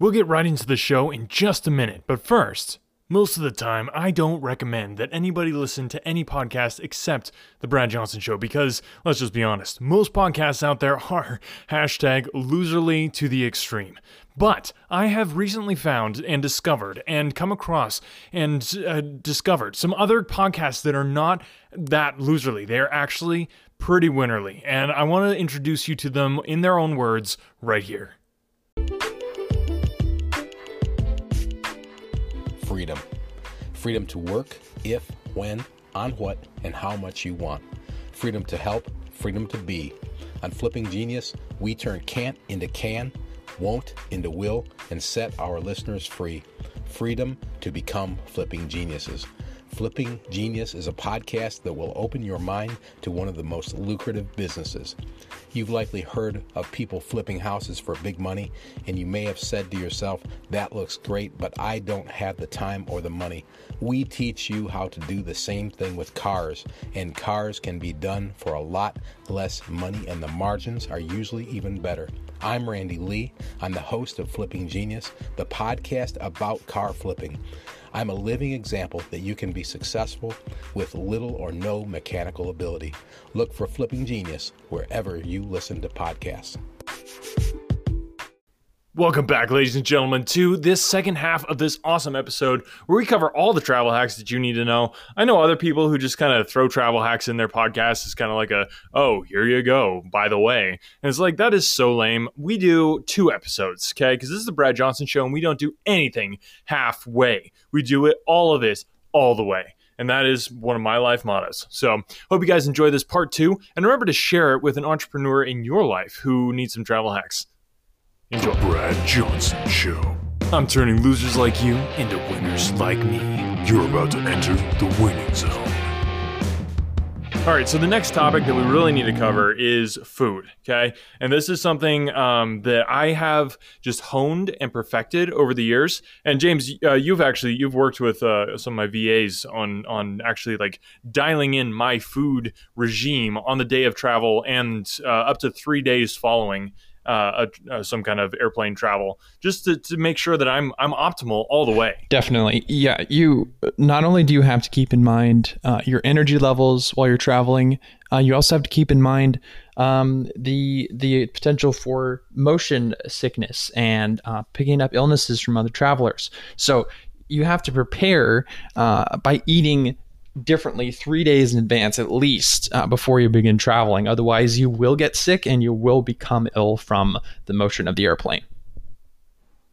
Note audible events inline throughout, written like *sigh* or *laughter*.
We'll get right into the show in just a minute, but first, most of the time, I don't recommend that anybody listen to any podcast except The Brad Johnson Show because, let's just be honest, most podcasts out there are *laughs* hashtag loserly to the extreme. But I have recently found and discovered and come across and uh, discovered some other podcasts that are not that loserly. They're actually pretty winnerly, and I want to introduce you to them in their own words right here. Freedom. Freedom to work if, when, on what, and how much you want. Freedom to help, freedom to be. On Flipping Genius, we turn can't into can, won't into will, and set our listeners free. Freedom to become flipping geniuses. Flipping Genius is a podcast that will open your mind to one of the most lucrative businesses. You've likely heard of people flipping houses for big money, and you may have said to yourself, That looks great, but I don't have the time or the money. We teach you how to do the same thing with cars, and cars can be done for a lot less money, and the margins are usually even better. I'm Randy Lee. I'm the host of Flipping Genius, the podcast about car flipping. I'm a living example that you can be successful with little or no mechanical ability. Look for Flipping Genius wherever you listen to podcasts. Welcome back, ladies and gentlemen, to this second half of this awesome episode where we cover all the travel hacks that you need to know. I know other people who just kind of throw travel hacks in their podcast. It's kind of like a, oh, here you go, by the way. And it's like, that is so lame. We do two episodes, okay? Because this is the Brad Johnson show and we don't do anything halfway. We do it, all of this all the way. And that is one of my life mottos. So, hope you guys enjoy this part two. And remember to share it with an entrepreneur in your life who needs some travel hacks. Enjoy. Brad Johnson Show. I'm turning losers like you into winners like me. You're about to enter the winning zone. All right, so the next topic that we really need to cover is food. Okay, and this is something um, that I have just honed and perfected over the years. And James, uh, you've actually you've worked with uh, some of my VAs on on actually like dialing in my food regime on the day of travel and uh, up to three days following uh, a, uh, some kind of airplane travel, just to, to make sure that I'm I'm optimal all the way. Definitely, yeah. You not only do you have to keep in mind uh, your energy levels while you're traveling, uh, you also have to keep in mind um, the the potential for motion sickness and uh, picking up illnesses from other travelers. So you have to prepare uh, by eating differently three days in advance at least uh, before you begin traveling. Otherwise, you will get sick and you will become ill from the motion of the airplane.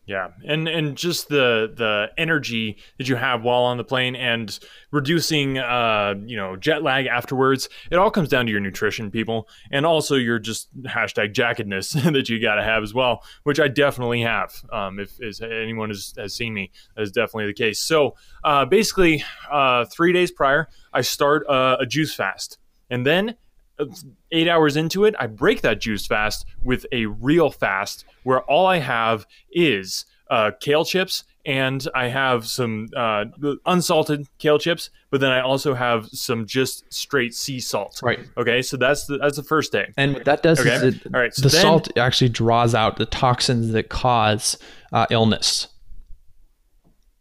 Yeah, and and just the the energy that you have while on the plane and reducing uh you know jet lag afterwards. It all comes down to your nutrition, people, and also your just hashtag jackedness *laughs* that you got to have as well, which I definitely have. Um, if, if anyone has, has seen me, that is definitely the case. So uh, basically, uh, three days prior, I start a juice fast, and then eight hours into it, I break that juice fast with a real fast where all I have is uh, kale chips and I have some uh, unsalted kale chips, but then I also have some just straight sea salt. Right. Okay. So that's the that's the first day. And what that does okay? is it, all right. So the then, salt actually draws out the toxins that cause uh, illness.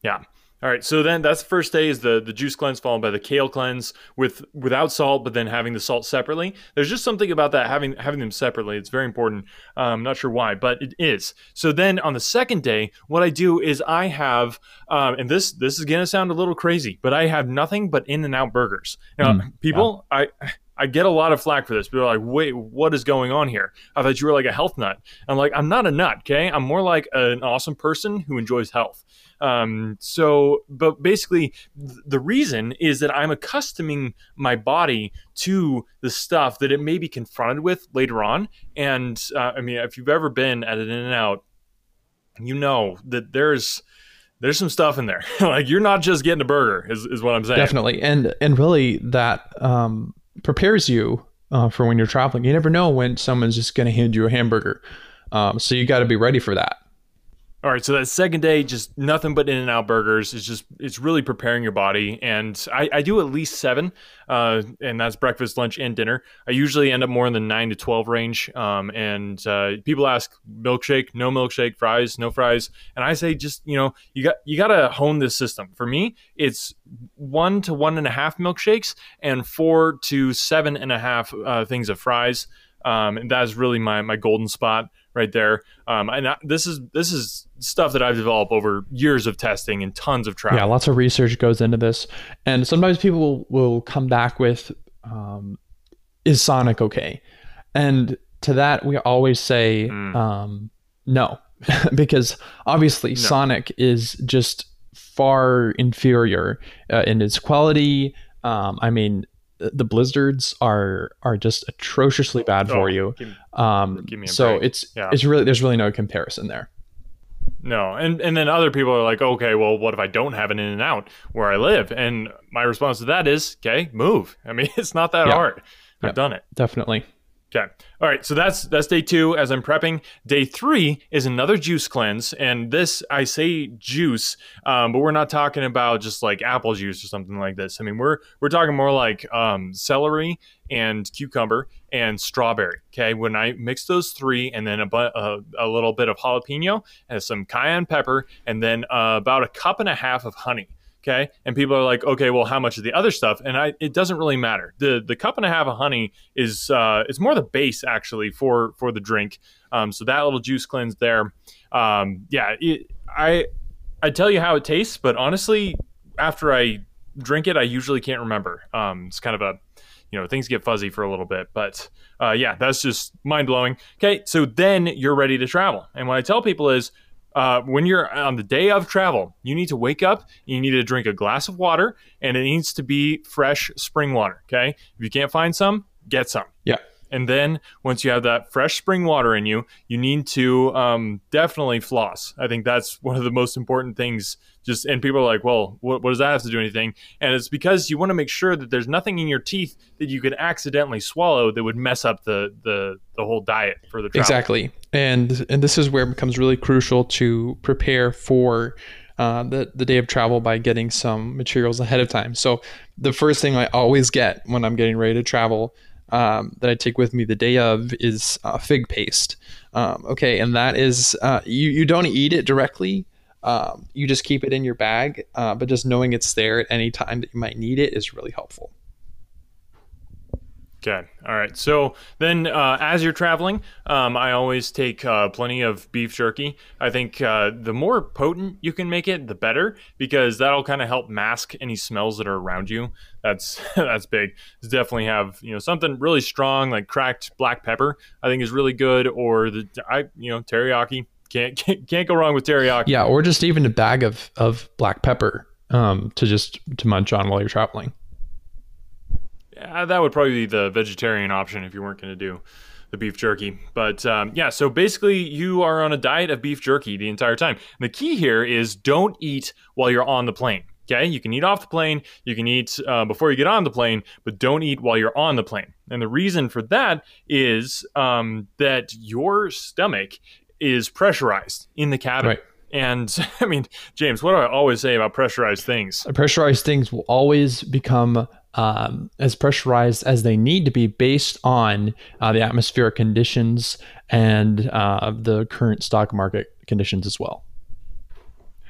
Yeah. All right, so then that's the first day is the the juice cleanse followed by the kale cleanse with without salt, but then having the salt separately. There's just something about that having having them separately. It's very important. I'm um, not sure why, but it is. So then on the second day, what I do is I have, um, and this this is gonna sound a little crazy, but I have nothing but In and Out burgers. Now, mm, people, I. I get a lot of flack for this. People are like, wait, what is going on here? I thought you were like a health nut. I'm like, I'm not a nut, okay? I'm more like an awesome person who enjoys health. Um, so, but basically, th- the reason is that I'm accustoming my body to the stuff that it may be confronted with later on. And uh, I mean, if you've ever been at an In and Out, you know that there's there's some stuff in there. *laughs* like you're not just getting a burger, is, is what I'm saying. Definitely, and and really that um, prepares you uh, for when you're traveling. You never know when someone's just going to hand you a hamburger, um, so you got to be ready for that. All right, so that second day, just nothing but In and Out burgers. It's just it's really preparing your body, and I, I do at least seven, uh, and that's breakfast, lunch, and dinner. I usually end up more in the nine to twelve range. Um, and uh, people ask milkshake, no milkshake, fries, no fries, and I say just you know you got you got to hone this system. For me, it's one to one and a half milkshakes and four to seven and a half uh, things of fries. Um, and that is really my my golden spot right there. Um, and I, this is this is stuff that I've developed over years of testing and tons of travel. Yeah, lots of research goes into this, and sometimes people will, will come back with, um, "Is Sonic okay?" And to that, we always say mm. um, no, *laughs* because obviously no. Sonic is just far inferior uh, in its quality. Um, I mean, the blizzards are are just atrociously bad for oh, you. Give, um, give so break. it's yeah. it's really there's really no comparison there. No, and and then other people are like, okay, well, what if I don't have an in and out where I live? And my response to that is, okay, move. I mean, *laughs* it's not that yeah. hard. I've yeah, done it. Definitely. Okay. All right. So that's that's day two as I'm prepping. Day three is another juice cleanse, and this I say juice, um, but we're not talking about just like apple juice or something like this. I mean, we're we're talking more like um, celery and cucumber and strawberry. Okay. When I mix those three, and then a, a, a little bit of jalapeno and some cayenne pepper, and then uh, about a cup and a half of honey. Okay. And people are like, okay, well, how much of the other stuff? And I, it doesn't really matter. The the cup and a half of honey is uh, it's more the base actually for for the drink. Um, so that little juice cleanse there. Um, yeah, it, I I tell you how it tastes, but honestly, after I drink it, I usually can't remember. Um, it's kind of a you know things get fuzzy for a little bit, but uh, yeah, that's just mind blowing. Okay, so then you're ready to travel, and what I tell people is uh, when you're on the day of travel, you need to wake up, you need to drink a glass of water, and it needs to be fresh spring water. Okay. If you can't find some, get some. Yeah. And then once you have that fresh spring water in you, you need to um, definitely floss. I think that's one of the most important things. Just and people are like, well, what, what does that have to do anything? And it's because you want to make sure that there's nothing in your teeth that you could accidentally swallow that would mess up the the, the whole diet for the travel. Exactly. And and this is where it becomes really crucial to prepare for uh, the, the day of travel by getting some materials ahead of time. So, the first thing I always get when I'm getting ready to travel um, that I take with me the day of is uh, fig paste. Um, okay, and that is uh, you you don't eat it directly. Um, you just keep it in your bag, uh, but just knowing it's there at any time that you might need it is really helpful. Okay. All right. So then, uh, as you're traveling, um, I always take uh, plenty of beef jerky. I think uh, the more potent you can make it, the better, because that'll kind of help mask any smells that are around you. That's *laughs* that's big. definitely have you know something really strong like cracked black pepper. I think is really good, or the I you know teriyaki. Can't *laughs* can't, can't go wrong with teriyaki. Yeah, or just even a bag of of black pepper um, to just to munch on while you're traveling yeah, that would probably be the vegetarian option if you weren't going to do the beef jerky. But um, yeah, so basically, you are on a diet of beef jerky the entire time. And the key here is don't eat while you're on the plane. Okay, you can eat off the plane, you can eat uh, before you get on the plane, but don't eat while you're on the plane. And the reason for that is um, that your stomach is pressurized in the cabin. Right. And *laughs* I mean, James, what do I always say about pressurized things? Pressurized things will always become um, as pressurized as they need to be based on uh, the atmospheric conditions and uh, the current stock market conditions as well.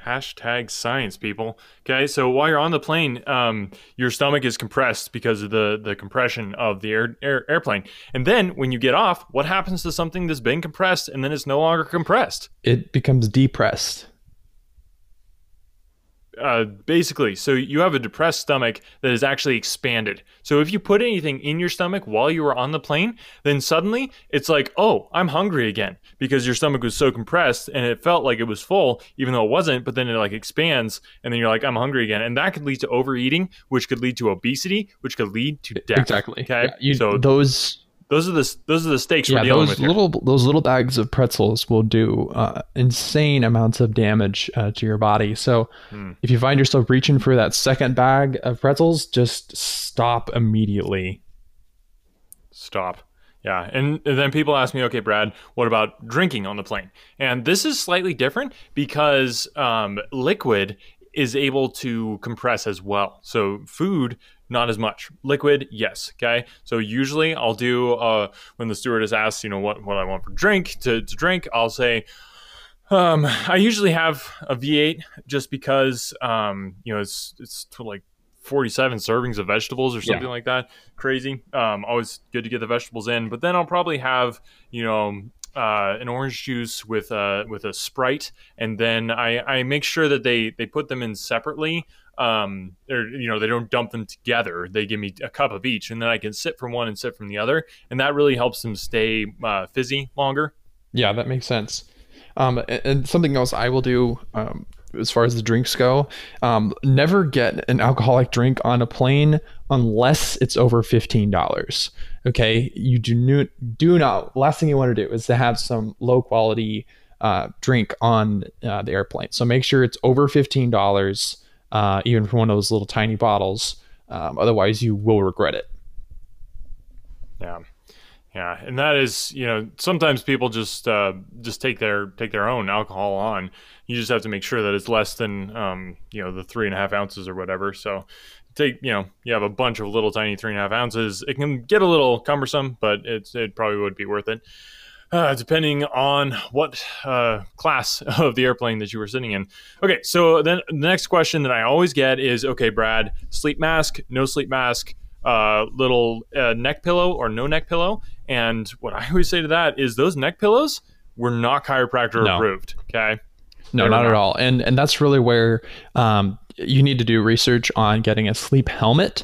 Hashtag science, people. Okay, so while you're on the plane, um, your stomach is compressed because of the, the compression of the air, air, airplane. And then when you get off, what happens to something that's been compressed and then it's no longer compressed? It becomes depressed uh, basically, so you have a depressed stomach that is actually expanded. So if you put anything in your stomach while you were on the plane, then suddenly it's like, oh, I'm hungry again because your stomach was so compressed and it felt like it was full, even though it wasn't. But then it like expands, and then you're like, I'm hungry again, and that could lead to overeating, which could lead to obesity, which could lead to death. Exactly. Okay. Yeah, you, so those those are the those are the stakes yeah, we're dealing those with. Little those little bags of pretzels will do uh, insane amounts of damage uh, to your body. So hmm. if you find yourself reaching for that second bag of pretzels, just stop immediately. Stop. Yeah, and, and then people ask me, okay, Brad, what about drinking on the plane? And this is slightly different because um, liquid is able to compress as well. So food, not as much. Liquid, yes. Okay. So usually I'll do uh, when the stewardess asks, you know, what what I want for drink to, to drink, I'll say. Um, I usually have a V8 just because um, you know it's it's like 47 servings of vegetables or something yeah. like that. Crazy. Um, always good to get the vegetables in. But then I'll probably have, you know, uh, an orange juice with a with a Sprite, and then I, I make sure that they they put them in separately. Um, or you know they don't dump them together. They give me a cup of each, and then I can sip from one and sip from the other, and that really helps them stay uh, fizzy longer. Yeah, that makes sense. Um, and, and, something else I will do um, as far as the drinks go. Um, never get an alcoholic drink on a plane unless it's over fifteen dollars. Okay, you do not do not. Last thing you want to do is to have some low quality uh, drink on uh, the airplane. So make sure it's over fifteen dollars, uh, even from one of those little tiny bottles. Um, otherwise, you will regret it. Yeah. Yeah, and that is, you know, sometimes people just uh, just take their take their own alcohol on. You just have to make sure that it's less than, um, you know, the three and a half ounces or whatever. So, take, you know, you have a bunch of little tiny three and a half ounces. It can get a little cumbersome, but it's it probably would be worth it, uh, depending on what uh, class *laughs* of the airplane that you were sitting in. Okay, so then the next question that I always get is, okay, Brad, sleep mask, no sleep mask uh, little uh, neck pillow or no neck pillow. And what I always say to that is those neck pillows were not chiropractor no. approved. Okay. No, not, not, at all. And and that's really where um, you need to do research on getting a sleep helmet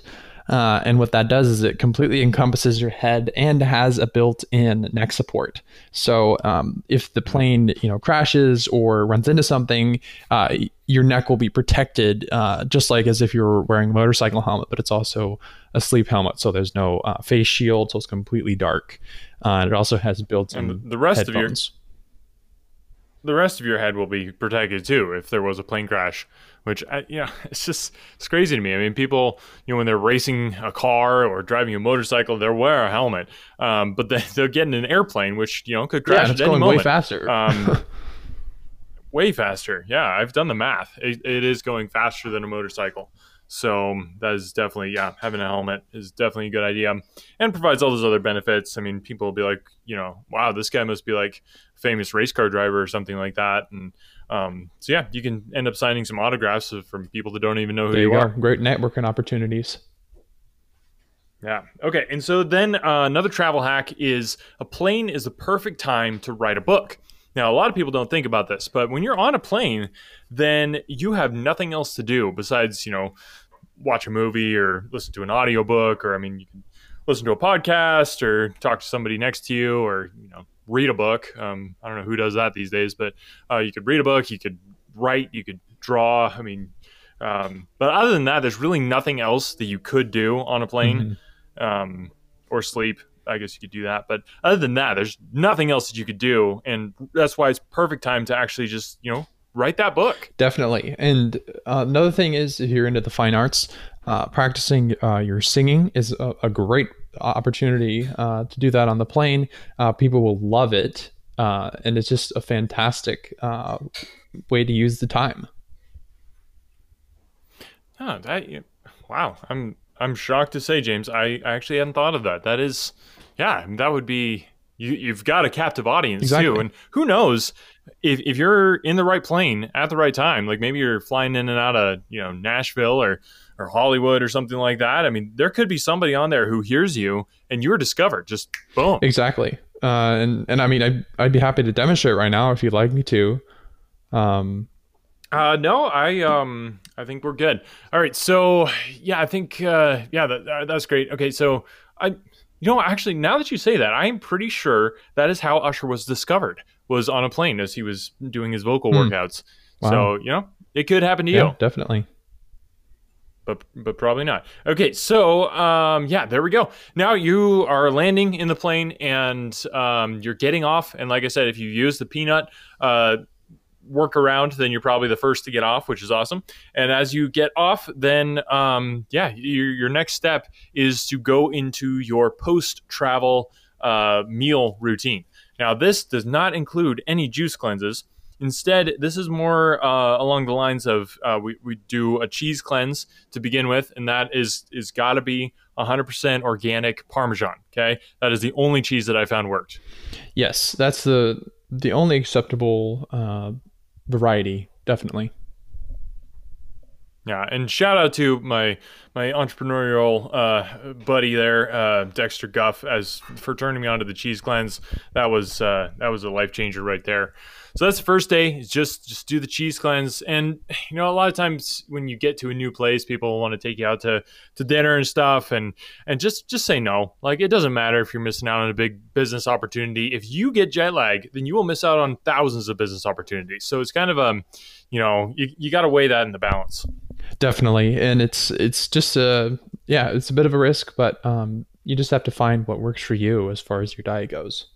uh, and what that does is it completely encompasses your head and has a built-in neck support. So um, if the plane you know crashes or runs into something, uh, your neck will be protected uh, just like as if you were wearing a motorcycle helmet. But it's also a sleep helmet, so there's no uh, face shield, so it's completely dark. Uh, and it also has built-in the rest headphones. of your the rest of your head will be protected too if there was a plane crash which I, yeah *laughs* it's just it's crazy to me. I mean people you know when they're racing a car or driving a motorcycle they'll wear a helmet um, but they, *laughs* they'll get in an airplane which you know could crash yeah, it's going moment. way faster. Um, *laughs* way faster. Yeah i've done the math. It, it is going faster than a motorcycle so that is definitely, yeah, having a helmet is definitely a good idea and provides all those other benefits. I mean, people will be like, you know, wow, this guy must be like a famous race car driver or something like that. And um, so, yeah, you can end up signing some autographs from people that don't even know who there you, you are. Great networking opportunities. Yeah. Okay. And so then uh, another travel hack is a plane is the perfect time to write a book. Now, a lot of people don't think about this, but when you're on a plane, then you have nothing else to do besides, you know, watch a movie or listen to an audiobook or I mean you can listen to a podcast or talk to somebody next to you or you know read a book. Um, I don't know who does that these days, but uh, you could read a book, you could write, you could draw. I mean, um, but other than that, there's really nothing else that you could do on a plane mm-hmm. um, or sleep. I guess you could do that, but other than that, there's nothing else that you could do, and that's why it's perfect time to actually just you know write that book. Definitely. And uh, another thing is, if you're into the fine arts, uh, practicing uh, your singing is a, a great opportunity uh, to do that on the plane. Uh, people will love it, uh, and it's just a fantastic way to use the time. Oh, that wow! I'm I'm shocked to say, James. I, I actually hadn't thought of that. That is, yeah, that would be you, you've got a captive audience exactly. too. And who knows if, if you're in the right plane at the right time, like maybe you're flying in and out of, you know, Nashville or, or Hollywood or something like that. I mean, there could be somebody on there who hears you and you're discovered. Just boom. Exactly. Uh, and, and I mean, I'd, I'd be happy to demonstrate right now if you'd like me to. Um, uh, no, I um, I think we're good. All right, so yeah, I think uh, yeah, that, that's great. Okay, so I you know, actually, now that you say that, I am pretty sure that is how Usher was discovered. Was on a plane as he was doing his vocal mm. workouts. Wow. So you know, it could happen to yeah, you. Definitely. But but probably not. Okay, so um, yeah, there we go. Now you are landing in the plane and um, you're getting off. And like I said, if you use the peanut, uh, work around, then you're probably the first to get off, which is awesome. And as you get off, then um, yeah, your, your next step is to go into your post travel uh, meal routine. Now, this does not include any juice cleanses. Instead, this is more uh, along the lines of uh, we, we do a cheese cleanse to begin with, and that is is got to be 100% organic Parmesan. Okay, that is the only cheese that I found worked. Yes, that's the the only acceptable uh, variety, definitely. Yeah, and shout out to my my entrepreneurial uh, buddy there, uh, Dexter Guff, as for turning me on to the cheese cleanse. That was uh, that was a life changer right there. So that's the first day. Is just just do the cheese cleanse, and you know a lot of times when you get to a new place, people want to take you out to to dinner and stuff, and and just just say no. Like it doesn't matter if you're missing out on a big business opportunity. If you get jet lag, then you will miss out on thousands of business opportunities. So it's kind of um, you know, you you got to weigh that in the balance. Definitely, and it's it's just a yeah, it's a bit of a risk, but um, you just have to find what works for you as far as your diet goes.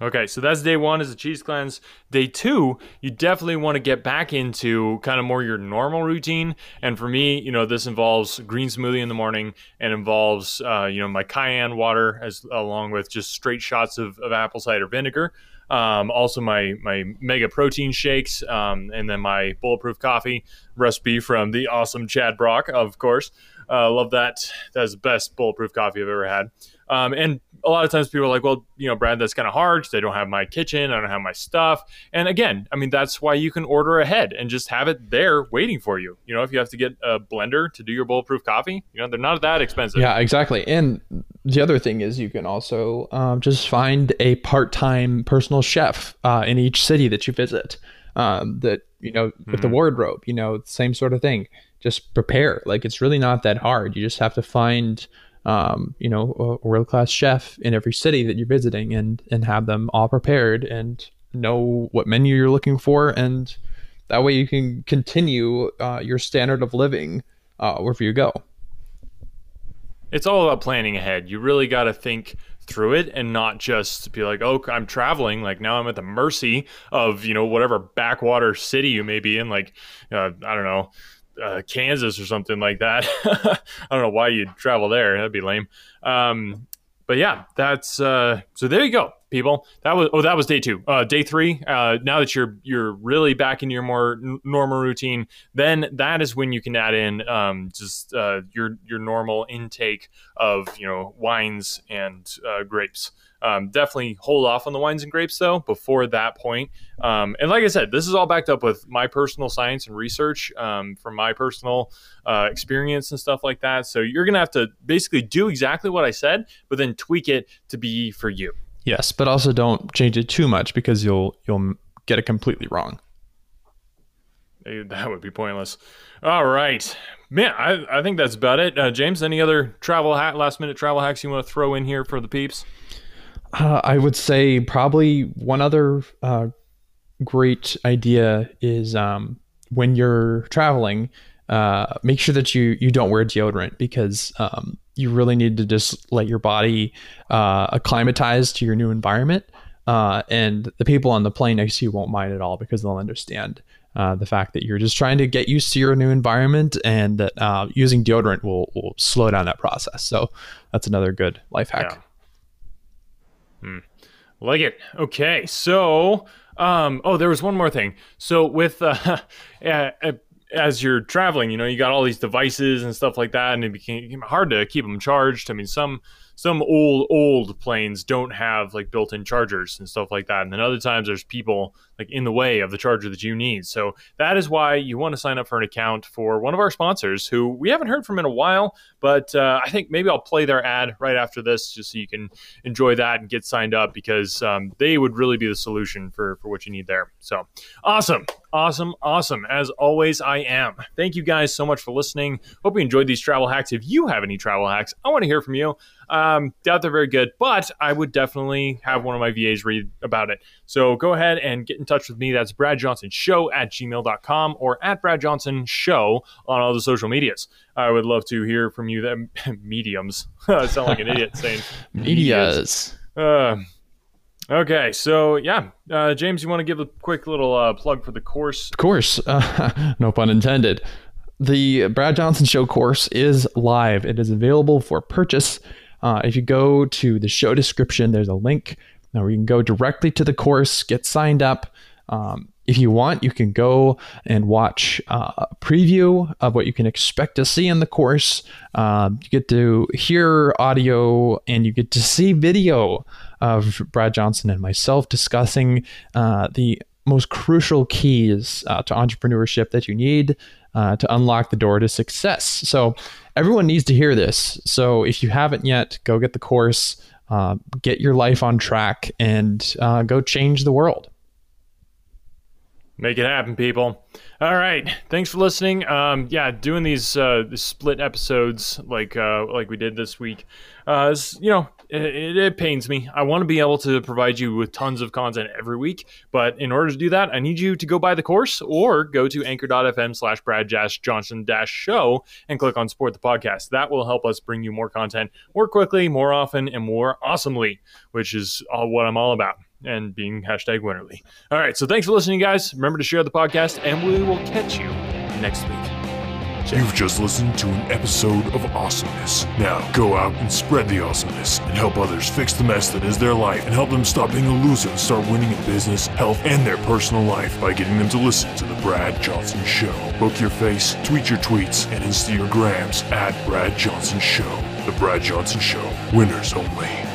Okay, so that's day one is the cheese cleanse. Day two, you definitely want to get back into kind of more your normal routine. And for me, you know, this involves green smoothie in the morning and involves, uh, you know, my cayenne water as along with just straight shots of, of apple cider vinegar. Um, also my my mega protein shakes, um, and then my bulletproof coffee recipe from the awesome Chad Brock, of course. Uh, love that. That's the best bulletproof coffee I've ever had. Um, and a lot of times people are like, well, you know, Brad, that's kind of hard I don't have my kitchen, I don't have my stuff. And again, I mean, that's why you can order ahead and just have it there waiting for you. You know, if you have to get a blender to do your bulletproof coffee, you know, they're not that expensive. Yeah, exactly. And the other thing is you can also um, just find a part-time personal chef uh, in each city that you visit. Um, that you know, with mm-hmm. the wardrobe, you know, same sort of thing. Just prepare. Like it's really not that hard. You just have to find um, you know, a world class chef in every city that you're visiting and and have them all prepared and know what menu you're looking for and that way you can continue uh, your standard of living uh, wherever you go. It's all about planning ahead. You really got to think through it and not just be like, oh, I'm traveling. Like now I'm at the mercy of, you know, whatever backwater city you may be in. Like, uh, I don't know, uh, Kansas or something like that. *laughs* I don't know why you'd travel there. That'd be lame. Um, but yeah, that's uh, so. There you go, people. That was oh, that was day two. Uh, day three. Uh, now that you're you're really back in your more n- normal routine, then that is when you can add in um, just uh, your your normal intake of you know wines and uh, grapes. Um, definitely hold off on the wines and grapes though before that point. Um, and like I said, this is all backed up with my personal science and research um, from my personal uh, experience and stuff like that. So you're gonna have to basically do exactly what I said, but then tweak it to be for you. Yes, but also don't change it too much because you'll you'll get it completely wrong. That would be pointless. All right, man. I, I think that's about it. Uh, James, any other travel hack, last minute travel hacks you want to throw in here for the peeps? Uh, I would say probably one other uh, great idea is um, when you're traveling, uh, make sure that you you don't wear deodorant because um, you really need to just let your body uh, acclimatize to your new environment. Uh, and the people on the plane next to you won't mind at all because they'll understand uh, the fact that you're just trying to get used to your new environment and that using deodorant will, will slow down that process. So that's another good life hack. Yeah. Hmm. Like it. Okay. So, um, oh, there was one more thing. So with uh, *laughs* as you're traveling, you know, you got all these devices and stuff like that, and it became hard to keep them charged. I mean, some some old old planes don't have like built-in chargers and stuff like that and then other times there's people like in the way of the charger that you need. So that is why you want to sign up for an account for one of our sponsors who we haven't heard from in a while but uh, i think maybe i'll play their ad right after this just so you can enjoy that and get signed up because um, they would really be the solution for for what you need there. So awesome awesome awesome. As always i am. Thank you guys so much for listening. Hope you enjoyed these travel hacks. If you have any travel hacks i want to hear from you. Um, doubt they're very good, but I would definitely have one of my VAs read about it. So go ahead and get in touch with me. That's Brad Johnson Show at gmail.com or at Brad Johnson Show on all the social medias. I would love to hear from you. That *laughs* mediums. *laughs* I sound like an idiot saying *laughs* medias. Uh, okay, so yeah, uh, James, you want to give a quick little uh, plug for the course? Of course, uh, no pun intended. The Brad Johnson Show course is live. It is available for purchase Uh, if you go to the show description, there's a link where you can go directly to the course, get signed up. Um, if you want, you can go and watch uh, a preview of what you can expect to see in the course. Uh, you get to hear audio and you get to see video of Brad Johnson and myself discussing uh, the most crucial keys uh, to entrepreneurship that you need uh, to unlock the door to success. So, everyone needs to hear this. So, if you haven't yet, go get the course, uh, get your life on track, and uh, go change the world. Make it happen, people. All right, thanks for listening. Um, yeah, doing these uh, split episodes like uh, like we did this week, uh, is, you know, it, it, pains me. I want to be able to provide you with tons of content every week, but in order to do that, I need you to go buy the course or go to anchor.fm slash Brad Johnson show and click on support the podcast. That will help us bring you more content more quickly, more often, and more awesomely, which is all what I'm all about and being hashtag winnerly. All right. So thanks for listening, guys. Remember to share the podcast, and we will catch you next week. You've just listened to an episode of awesomeness. Now go out and spread the awesomeness and help others fix the mess that is their life and help them stop being a loser and start winning in business, health, and their personal life by getting them to listen to The Brad Johnson Show. Book your face, tweet your tweets, and Insta your grams at Brad Johnson Show. The Brad Johnson Show. Winners only.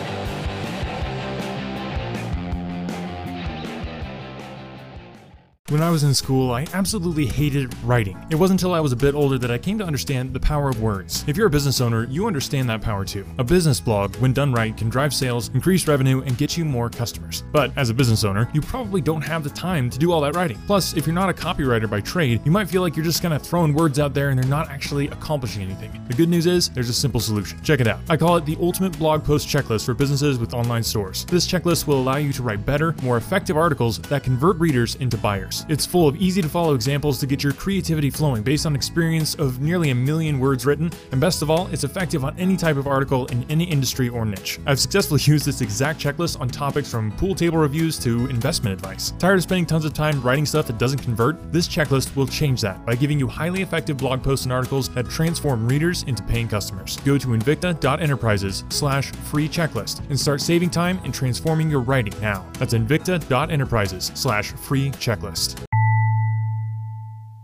When I was in school, I absolutely hated writing. It wasn't until I was a bit older that I came to understand the power of words. If you're a business owner, you understand that power too. A business blog, when done right, can drive sales, increase revenue, and get you more customers. But as a business owner, you probably don't have the time to do all that writing. Plus, if you're not a copywriter by trade, you might feel like you're just kind of throwing words out there and they're not actually accomplishing anything. The good news is, there's a simple solution. Check it out. I call it the ultimate blog post checklist for businesses with online stores. This checklist will allow you to write better, more effective articles that convert readers into buyers. It's full of easy to follow examples to get your creativity flowing based on experience of nearly a million words written, and best of all, it's effective on any type of article in any industry or niche. I've successfully *laughs* used this exact checklist on topics from pool table reviews to investment advice. Tired of spending tons of time writing stuff that doesn't convert? This checklist will change that by giving you highly effective blog posts and articles that transform readers into paying customers. Go to invicta.enterprises slash free checklist and start saving time and transforming your writing now. That's invicta.enterprises slash free checklist.